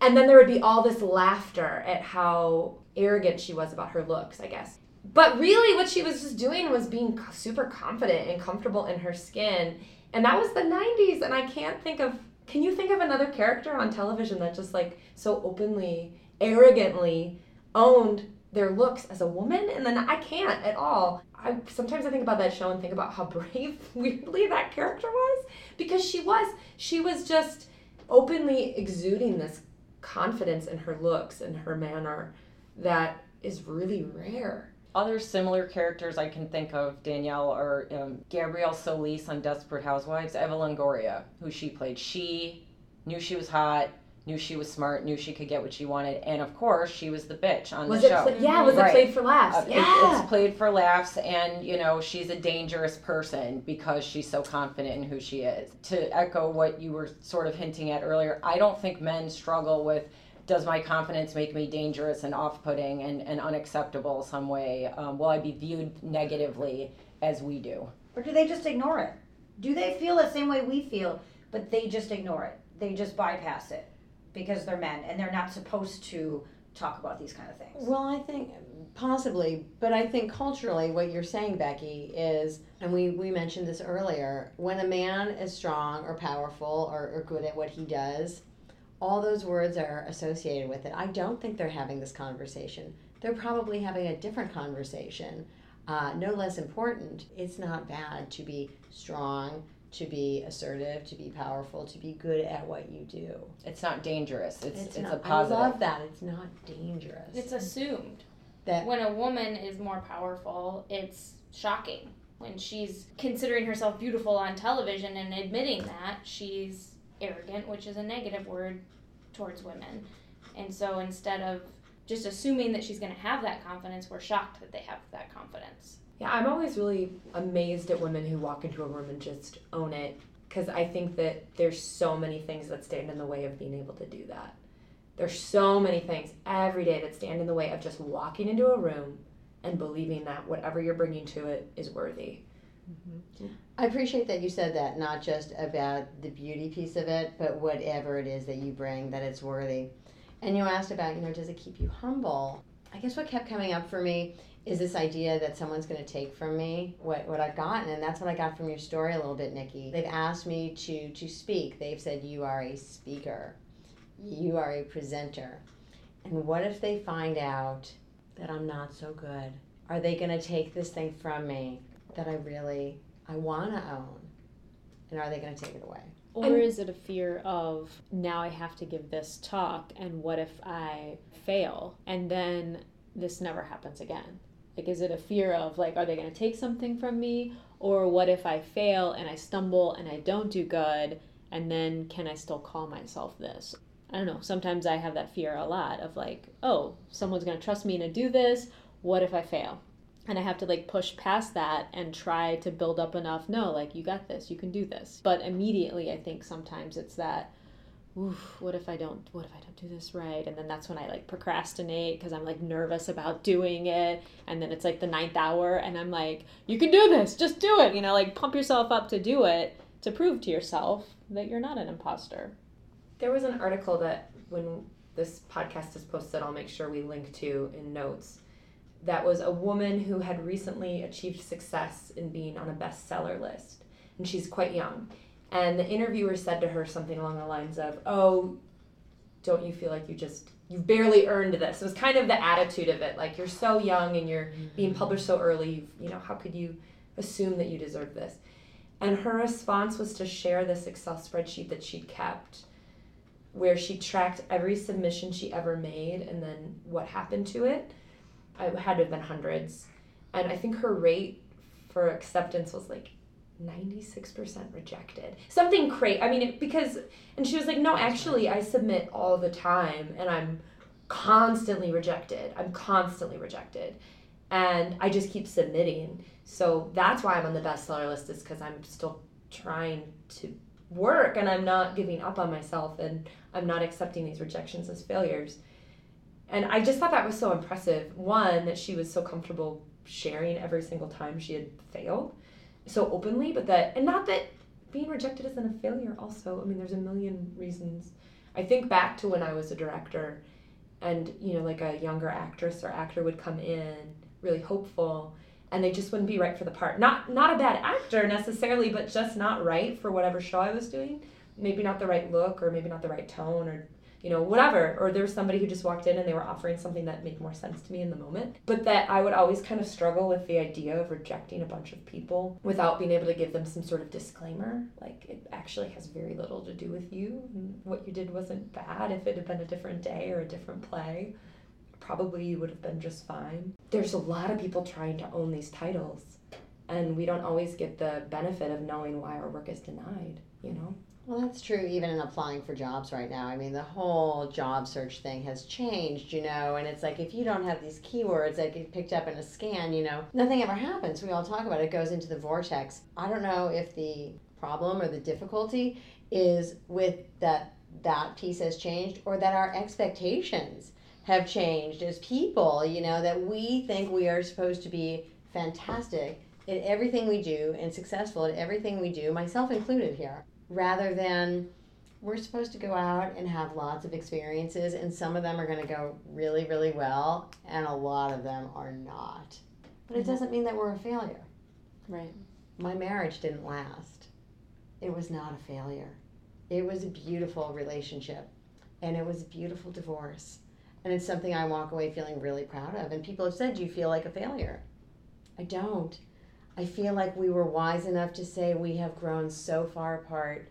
And then there would be all this laughter at how arrogant she was about her looks, I guess. But really, what she was just doing was being super confident and comfortable in her skin. And that was the 90s, and I can't think of can you think of another character on television that just like so openly, arrogantly owned their looks as a woman? And then I can't at all. I sometimes I think about that show and think about how brave weirdly that character was because she was she was just openly exuding this confidence in her looks and her manner that is really rare. Other similar characters I can think of, Danielle, are um, Gabrielle Solis on Desperate Housewives, Eva Longoria, who she played. She knew she was hot, knew she was smart, knew she could get what she wanted, and of course, she was the bitch on Was the it? show. Pla- yeah, was Right. it played for laughs? Uh, it- yeah. it's played for laughs, and you know she's a dangerous person because she's so confident in who she is. To echo what you were sort of hinting at earlier, I don't think men struggle with does my confidence make me dangerous and off-putting and, and unacceptable some way? Um, will I be viewed negatively as we do? Or do they just ignore it? Do they feel the same way we feel, but they just ignore it? They just bypass it because they're men and they're not supposed to talk about these kind of things. Well, I think possibly, but I think culturally, what you're saying, Becky, is, and we, we mentioned this earlier, when a man is strong or powerful or, or good at what he does, all those words are associated with it. I don't think they're having this conversation. They're probably having a different conversation, uh, no less important. It's not bad to be strong, to be assertive, to be powerful, to be good at what you do. It's not dangerous. It's it's, not, a positive. I love that. It's not dangerous. It's assumed. that When a woman is more powerful, it's shocking. When she's considering herself beautiful on television and admitting that, she's arrogant, which is a negative word towards women. And so instead of just assuming that she's going to have that confidence, we're shocked that they have that confidence. Yeah, I'm always really amazed at women who walk into a room and just own it because I think that there's so many things that stand in the way of being able to do that. There's so many things every day that stand in the way of just walking into a room and believing that whatever you're bringing to it is worthy. Mm-hmm. I appreciate that you said that, not just about the beauty piece of it, but whatever it is that you bring, that it's worthy. And you asked about, you know, does it keep you humble? I guess what kept coming up for me is this idea that someone's going to take from me what, what I've gotten, and that's what I got from your story a little bit, Nikki. They've asked me to to speak. They've said you are a speaker, you are a presenter, and what if they find out that I'm not so good? Are they going to take this thing from me that I really I want to own, and are they going to take it away? Or And- is it a fear of now I have to give this talk and what if I fail and then this never happens again? Like, is it a fear of like, are they going to take something from me? Or what if I fail and I stumble and I don't do good and then can I still call myself this? I don't know. Sometimes I have that fear a lot of like, oh, someone's going to trust me to do this. What if I fail? and I have to like push past that and try to build up enough. No, like you got this, you can do this. But immediately, I think sometimes it's that, oof, what if I don't, what if I don't do this right? And then that's when I like procrastinate because I'm like nervous about doing it. And then it's like the ninth hour, and I'm like, you can do this, just do it. You know, like pump yourself up to do it to prove to yourself that you're not an imposter. There was an article that when this podcast is posted, I'll make sure we link to in notes. That was a woman who had recently achieved success in being on a bestseller list, and she's quite young. And the interviewer said to her something along the lines of, "Oh, don't you feel like you just you've barely earned this?" It was kind of the attitude of it, like you're so young and you're being mm-hmm. published so early. You know, how could you assume that you deserve this? And her response was to share this Excel spreadsheet that she'd kept where she tracked every submission she ever made and then what happened to it. It had to have been hundreds. And I think her rate for acceptance was like 96% rejected. Something crazy. I mean, it, because, and she was like, no, actually, I submit all the time and I'm constantly rejected. I'm constantly rejected. And I just keep submitting. So that's why I'm on the bestseller list, is because I'm still trying to work and I'm not giving up on myself and I'm not accepting these rejections as failures. And I just thought that was so impressive. One, that she was so comfortable sharing every single time she had failed so openly, but that, and not that being rejected isn't a failure, also. I mean, there's a million reasons. I think back to when I was a director and, you know, like a younger actress or actor would come in really hopeful and they just wouldn't be right for the part. Not not a bad actor necessarily, but just not right for whatever show I was doing. Maybe not the right look or maybe not the right tone or you know, whatever. Or there was somebody who just walked in and they were offering something that made more sense to me in the moment. But that I would always kind of struggle with the idea of rejecting a bunch of people without being able to give them some sort of disclaimer. Like, it actually has very little to do with you. What you did wasn't bad. If it had been a different day or a different play, probably you would have been just fine. There's a lot of people trying to own these titles, and we don't always get the benefit of knowing why our work is denied, you know? Well, that's true even in applying for jobs right now. I mean, the whole job search thing has changed, you know, and it's like if you don't have these keywords that get picked up in a scan, you know, nothing ever happens. We all talk about it, it goes into the vortex. I don't know if the problem or the difficulty is with that that piece has changed or that our expectations have changed as people, you know, that we think we are supposed to be fantastic at everything we do and successful at everything we do, myself included here, rather than we're supposed to go out and have lots of experiences, and some of them are going to go really, really well, and a lot of them are not. But it mm-hmm. doesn't mean that we're a failure. Right. My marriage didn't last, it was not a failure. It was a beautiful relationship, and it was a beautiful divorce and it's something I walk away feeling really proud of. And people have said, Do you feel like a failure? I don't. I feel like we were wise enough to say we have grown so far apart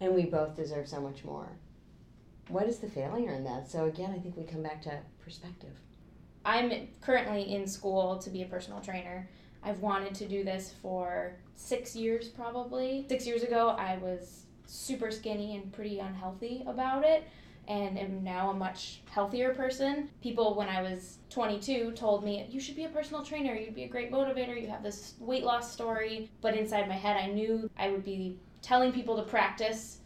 and we both deserve so much more. What is the failure in that? So, again, I think we come back to perspective. I'm currently in school to be a personal trainer. I've wanted to do this for six years probably. Six years ago, I was super skinny and pretty unhealthy about it and am now a much healthier person. People, when I was 22, told me, You should be a personal trainer, you'd be a great motivator, you have this weight loss story. But inside my head, I knew I would be telling people to practice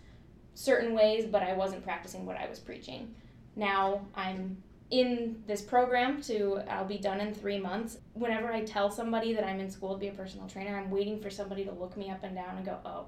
certain ways, but I wasn't practicing what I was preaching. Now I'm in this program to I'll be done in 3 months. Whenever I tell somebody that I'm in school to be a personal trainer, I'm waiting for somebody to look me up and down and go, "Oh,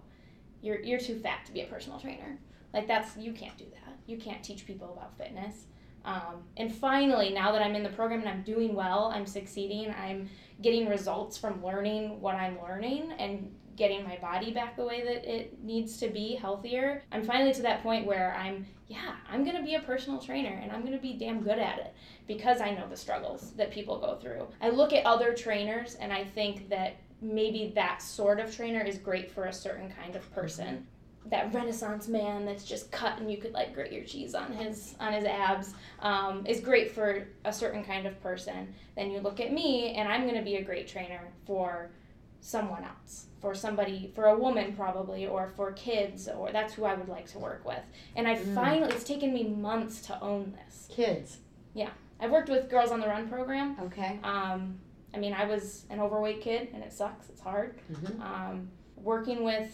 you're you're too fat to be a personal trainer." Like that's you can't do that you can't teach people about fitness. Um, and finally, now that I'm in the program and I'm doing well, I'm succeeding, I'm getting results from learning what I'm learning and getting my body back the way that it needs to be healthier. I'm finally to that point where I'm, yeah, I'm gonna be a personal trainer and I'm gonna be damn good at it because I know the struggles that people go through. I look at other trainers and I think that maybe that sort of trainer is great for a certain kind of person that renaissance man that's just cut and you could like grate your cheese on his on his abs um, is great for a certain kind of person then you look at me and i'm going to be a great trainer for someone else for somebody for a woman probably or for kids or that's who i would like to work with and i Mm. finally it's taken me months to own this Kids, Yeah, i've worked with girls on the run program okay? um, I mean, I was an overweight kid, and it sucks. It's hard. Mhm. Um, working with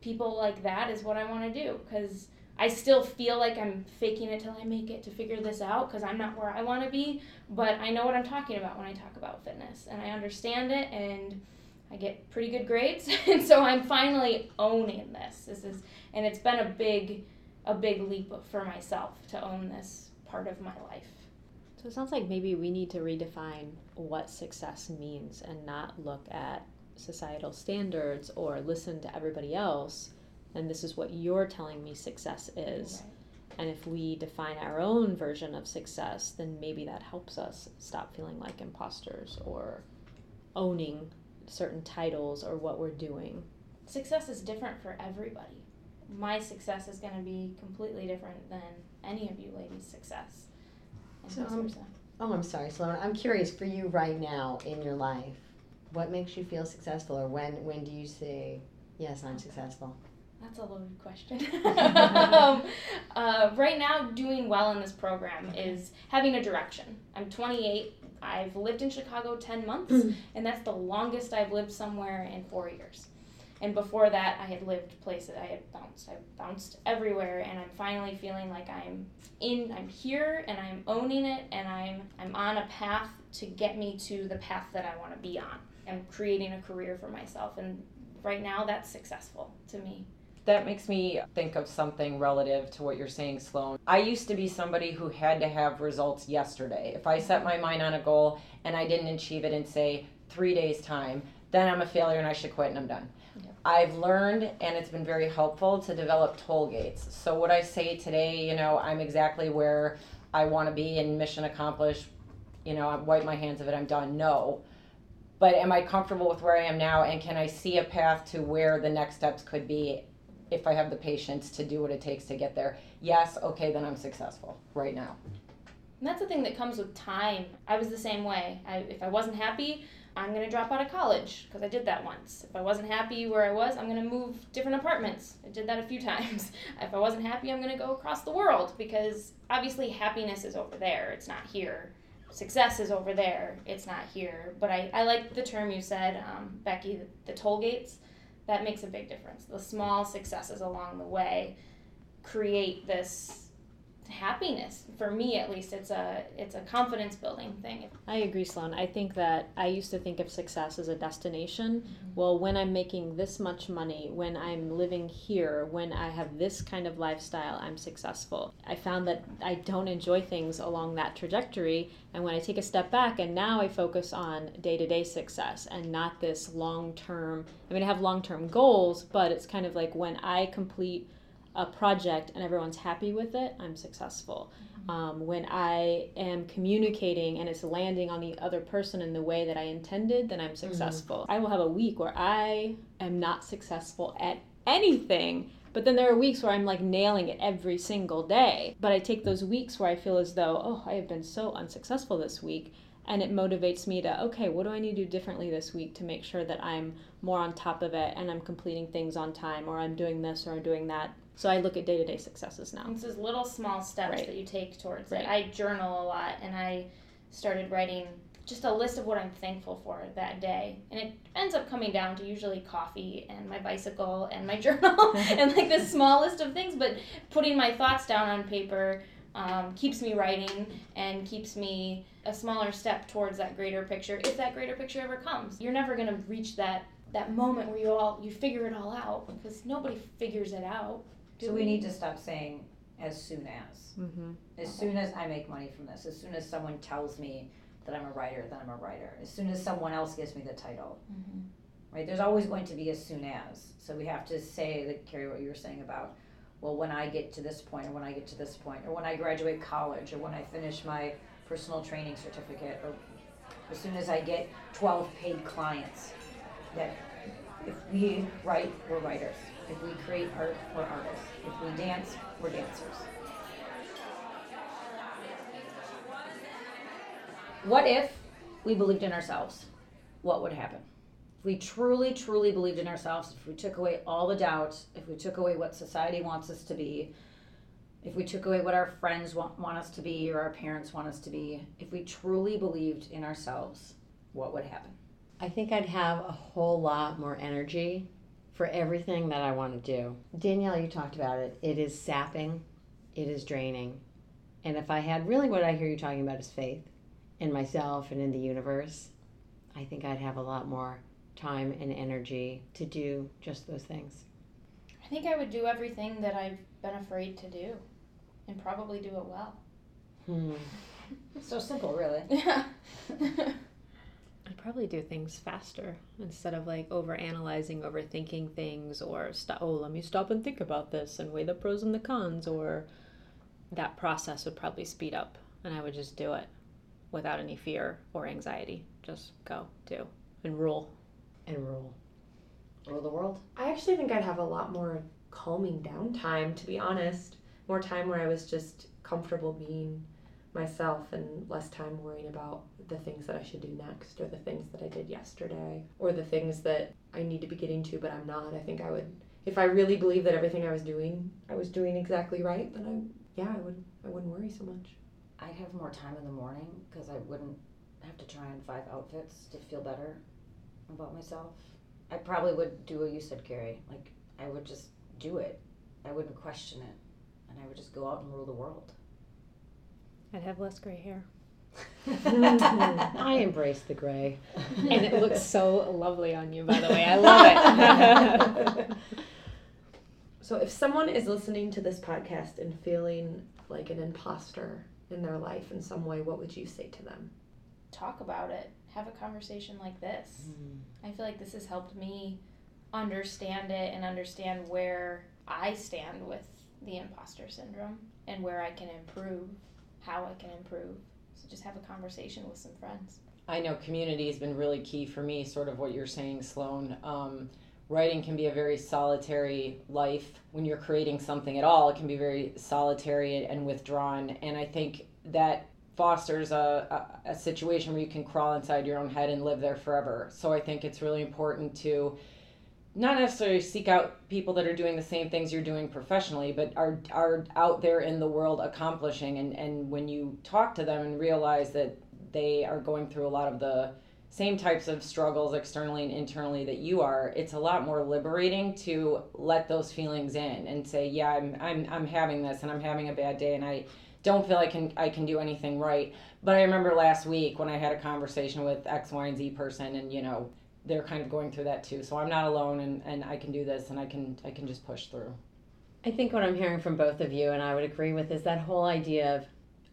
people like that is what I want to do because I still feel like I'm faking it till I make it to figure this out because I'm not where I want to be. But I know what I'm talking about when I talk about fitness, and I understand it, and I get pretty good grades, and so I'm finally owning this. This is, and it's been a big, a big leap for myself to own this part of my life. So it sounds like maybe we need to redefine what success means and not look at societal standards or listen to everybody else. And this is what you're telling me success is. And if we define our own version of success, then maybe that helps us stop feeling like imposters or owning certain titles or what we're doing. Success is different for everybody. My success is going to be completely different than any of you ladies' success. So, vice um. Oh, I'm sorry, Sloan. I'm curious for you right now in your life. What makes you feel successful, or when when do you say, "Yes, I'm successful"? That's a loaded question. um, uh, right now, doing well in this program is having a direction. I'm 28. I've lived in Chicago 10 months, and that's the longest I've lived somewhere in four years. And before that, I had lived places. I had bounced. I bounced everywhere, and I'm finally feeling like I'm in. I'm here, and I'm owning it, and I'm I'm on a path to get me to the path that I want to be on. I'm creating a career for myself, and right now, that's successful to me. That makes me think of something relative to what you're saying, Sloan. I used to be somebody who had to have results yesterday. If I set my mind on a goal and I didn't achieve it in, say, three days' time, then I'm a failure and I should quit and I'm done. I've learned, and it's been very helpful to develop toll gates. So, what I say today, you know, I'm exactly where I want to be and mission accomplished. You know, I wipe my hands of it, I'm done. No. But am I comfortable with where I am now, and can I see a path to where the next steps could be if I have the patience to do what it takes to get there. Yes, okay, then I'm successful right now. And that's the thing that comes with time. I was the same way. I, if I wasn't happy, I'm going to drop out of college because I did that once. If I wasn't happy where I was, I'm going to move different apartments. I did that a few times. If I wasn't happy, I'm going to go across the world because obviously happiness is over there, it's not here. Success is over there, it's not here. But I, I like the term you said, um, Becky, the, the toll gates. That makes a big difference. The small successes along the way create this happiness for me at least it's a it's a confidence building thing I agree, Sloan. I think that I used to think of success as a destination. Mm-hmm. Well, when I'm making this much money, when I'm living here, when I have this kind of lifestyle, I'm successful. I found that I don't enjoy things along that trajectory. And when I take a step back and now I focus on day to day success and not this long term, I mean, I have long term goals, but it's kind of like when I complete a project and everyone's happy with it, I'm successful. Um, when I am communicating and it's landing on the other person in the way that I intended, then I'm successful. I will have a week where I am not successful at anything. But then there are weeks where I'm like nailing it every single day. But I take those weeks where I feel as though, oh, I have been so unsuccessful this week. And it motivates me to, okay, what do I need to do differently this week to make sure that I'm more on top of it and I'm completing things on time or I'm doing this or I'm doing that. So I look at day to day successes now. it's those little small steps Right. that you take towards Right. it i journal a lot and i started writing just a list of what i'm thankful for that day and it ends up coming down to usually coffee and my bicycle and my journal and like this small list of things but putting my thoughts down on paper um, keeps me writing and keeps me a smaller step towards that greater picture if that greater picture ever comes you're never going to reach that that moment where you all you figure it all out because nobody figures it out So we need to stop saying as soon as. Mm-hmm. As soon as I make money from this, as soon as someone tells me that I'm a writer, that I'm a writer. As soon as someone else gives me the title, Mhm. right? There's always going to be as soon as. So we have to say that Carrie, what you were saying about, well, when I get to this point, or when I get to this point, or when I graduate college, or when I finish my personal training certificate, or as soon as I get 12 paid clients. That if we write, we're writers. If we create art, we're artists. If we dance, we're dancers. What if we believed in ourselves? What would happen? If we truly, truly believed in ourselves, if we took away all the doubts, if we took away what society wants us to be, if we took away what our friends want, want us to be or our parents want us to be, if we truly believed in ourselves, what would happen? I think I'd have a whole lot more energy for everything that I want to do. Danielle, you talked about it. It is sapping, it is draining. And if I had really what I hear you talking about is faith in myself and in the universe, I think I'd have a lot more time and energy to do just those things. I think I would do everything that I've been afraid to do and probably do it well. Hmm. So simple, really. Yeah. I'd probably do things faster instead of like over analyzing, overthinking things, or stop. Oh, let me stop and think about this and weigh the pros and the cons. Or that process would probably speed up, and I would just do it without any fear or anxiety. Just go, do, and rule. And rule. Rule the world. I actually think I'd have a lot more calming down time, to be honest. More time where I was just comfortable being myself and less time worrying about the things that I should do next or the things that I did yesterday or the things that I need to be getting to but I'm not. I think I would if I really believed that everything I was doing I was doing exactly right, then I yeah, I would I wouldn't worry so much. I'd have more time in the morning because I wouldn't have to try on five outfits to feel better about myself. I probably would do what you said, Carrie. Like, I would just do it. I wouldn't question it. And I would just go out and rule the world. I'd have less gray hair. I embrace the gray. and it looks so lovely on you, by the way. I love it. So if someone is listening to this podcast and feeling like an imposter in their life in some way, what would you say to them? Talk about it. Have a conversation like this. Mm. I feel like this has helped me understand it and understand where I stand with the imposter syndrome and where I can improve, how I can improve. So just have a conversation with some friends. I know community has been really key for me, sort of what you're saying, Sloan. Um, writing can be a very solitary life. When you're creating something at all, it can be very solitary and withdrawn. And I think that fosters a, a, a situation where you can crawl inside your own head and live there forever. So I think it's really important to not necessarily seek out people that are doing the same things you're doing professionally, but are are out there in the world accomplishing. And, and when you talk to them and realize that they are going through a lot of the same types of struggles externally and internally that you are, it's a lot more liberating to let those feelings in and say, yeah, I'm I'm I'm having this and I'm having a bad day and I don't feel I can I can do anything right. But I remember last week when I had a conversation with X, Y, and Z person and you know, they're kind of going through that too. So I'm not alone and, and I can do this and I can I can just push through. I think what I'm hearing from both of you, and I would agree with, is that whole idea of,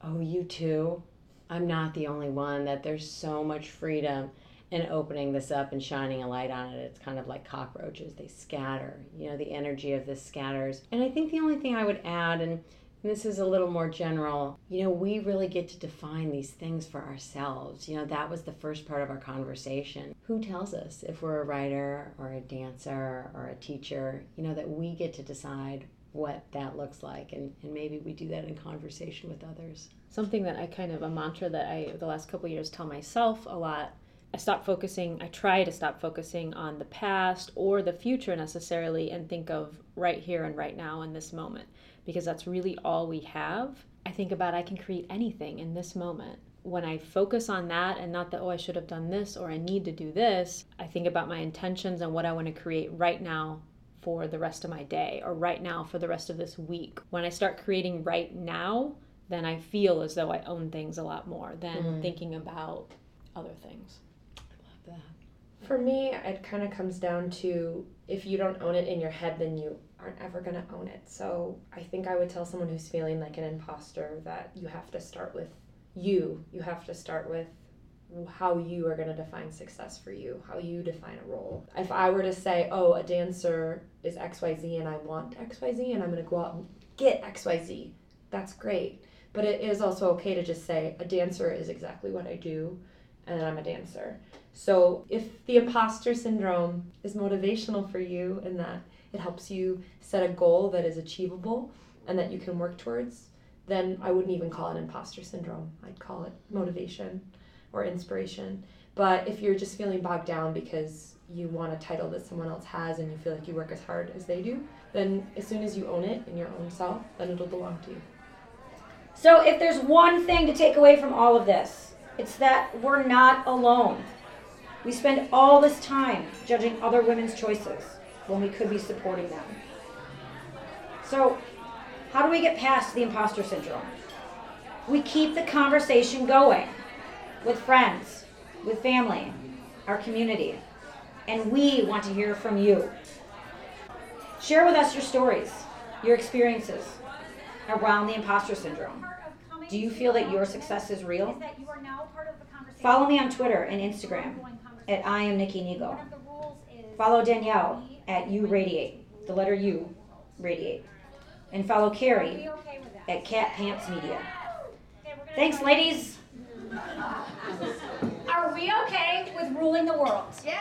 oh, you too. I'm not the only one, that there's so much freedom in opening this up and shining a light on it. It's kind of like cockroaches, they scatter. You know, the energy of this scatters. And I think the only thing I would add, and and this is a little more general. You know, we really get to define these things for ourselves. You know, that was the first part of our conversation. Who tells us if we're a writer or a dancer or a teacher? You know, that we get to decide what that looks like. And, and maybe we do that in conversation with others. Something that I kind of, a mantra that I, the last couple years, tell myself a lot I stop focusing, I try to stop focusing on the past or the future necessarily and think of right here and right now in this moment because that's really all we have. I think about I can create anything in this moment. When I focus on that and not that, oh, I should have done this or I need to do this, I think about my intentions and what I want to create right now for the rest of my day or right now for the rest of this week. When I start creating right now, then I feel as though I own things a lot more than Mm. thinking about other things. For me, it kind of comes down to if you don't own it in your head, then you aren't ever going to own it. So I think I would tell someone who's feeling like an imposter that you have to start with you. You have to start with how you are going to define success for you, how you define a role. If I were to say, oh, a dancer is XYZ and I want XYZ and I'm going to go out and get XYZ, that's great. But it is also okay to just say, a dancer is exactly what I do and I'm a dancer. So if the imposter syndrome is motivational for you in that it helps you set a goal that is achievable and that you can work towards, then I wouldn't even call it imposter syndrome. I'd call it motivation or inspiration. But if you're just feeling bogged down because you want a title that someone else has and you feel like you work as hard as they do, then as soon as you own it in your own self, then it'll belong to you. So, if there's one thing to take away from all of this, it's that we're not alone. We spend all this time judging other women's choices when we could be supporting them. So, how do we get past the imposter syndrome? We keep the conversation going with friends, with family, our community, and we want to hear from you. Share with us your stories, your experiences around the imposter syndrome. Do you feel that your success is real? Follow me on Twitter and Instagram at I am Nikki is. Follow Danielle at You Radiate, the letter U, Radiate. And follow Carrie we okay with that? at Cat Pants Media. Okay, we're gonna Thanks, ladies. Are we okay with ruling the world? Yeah.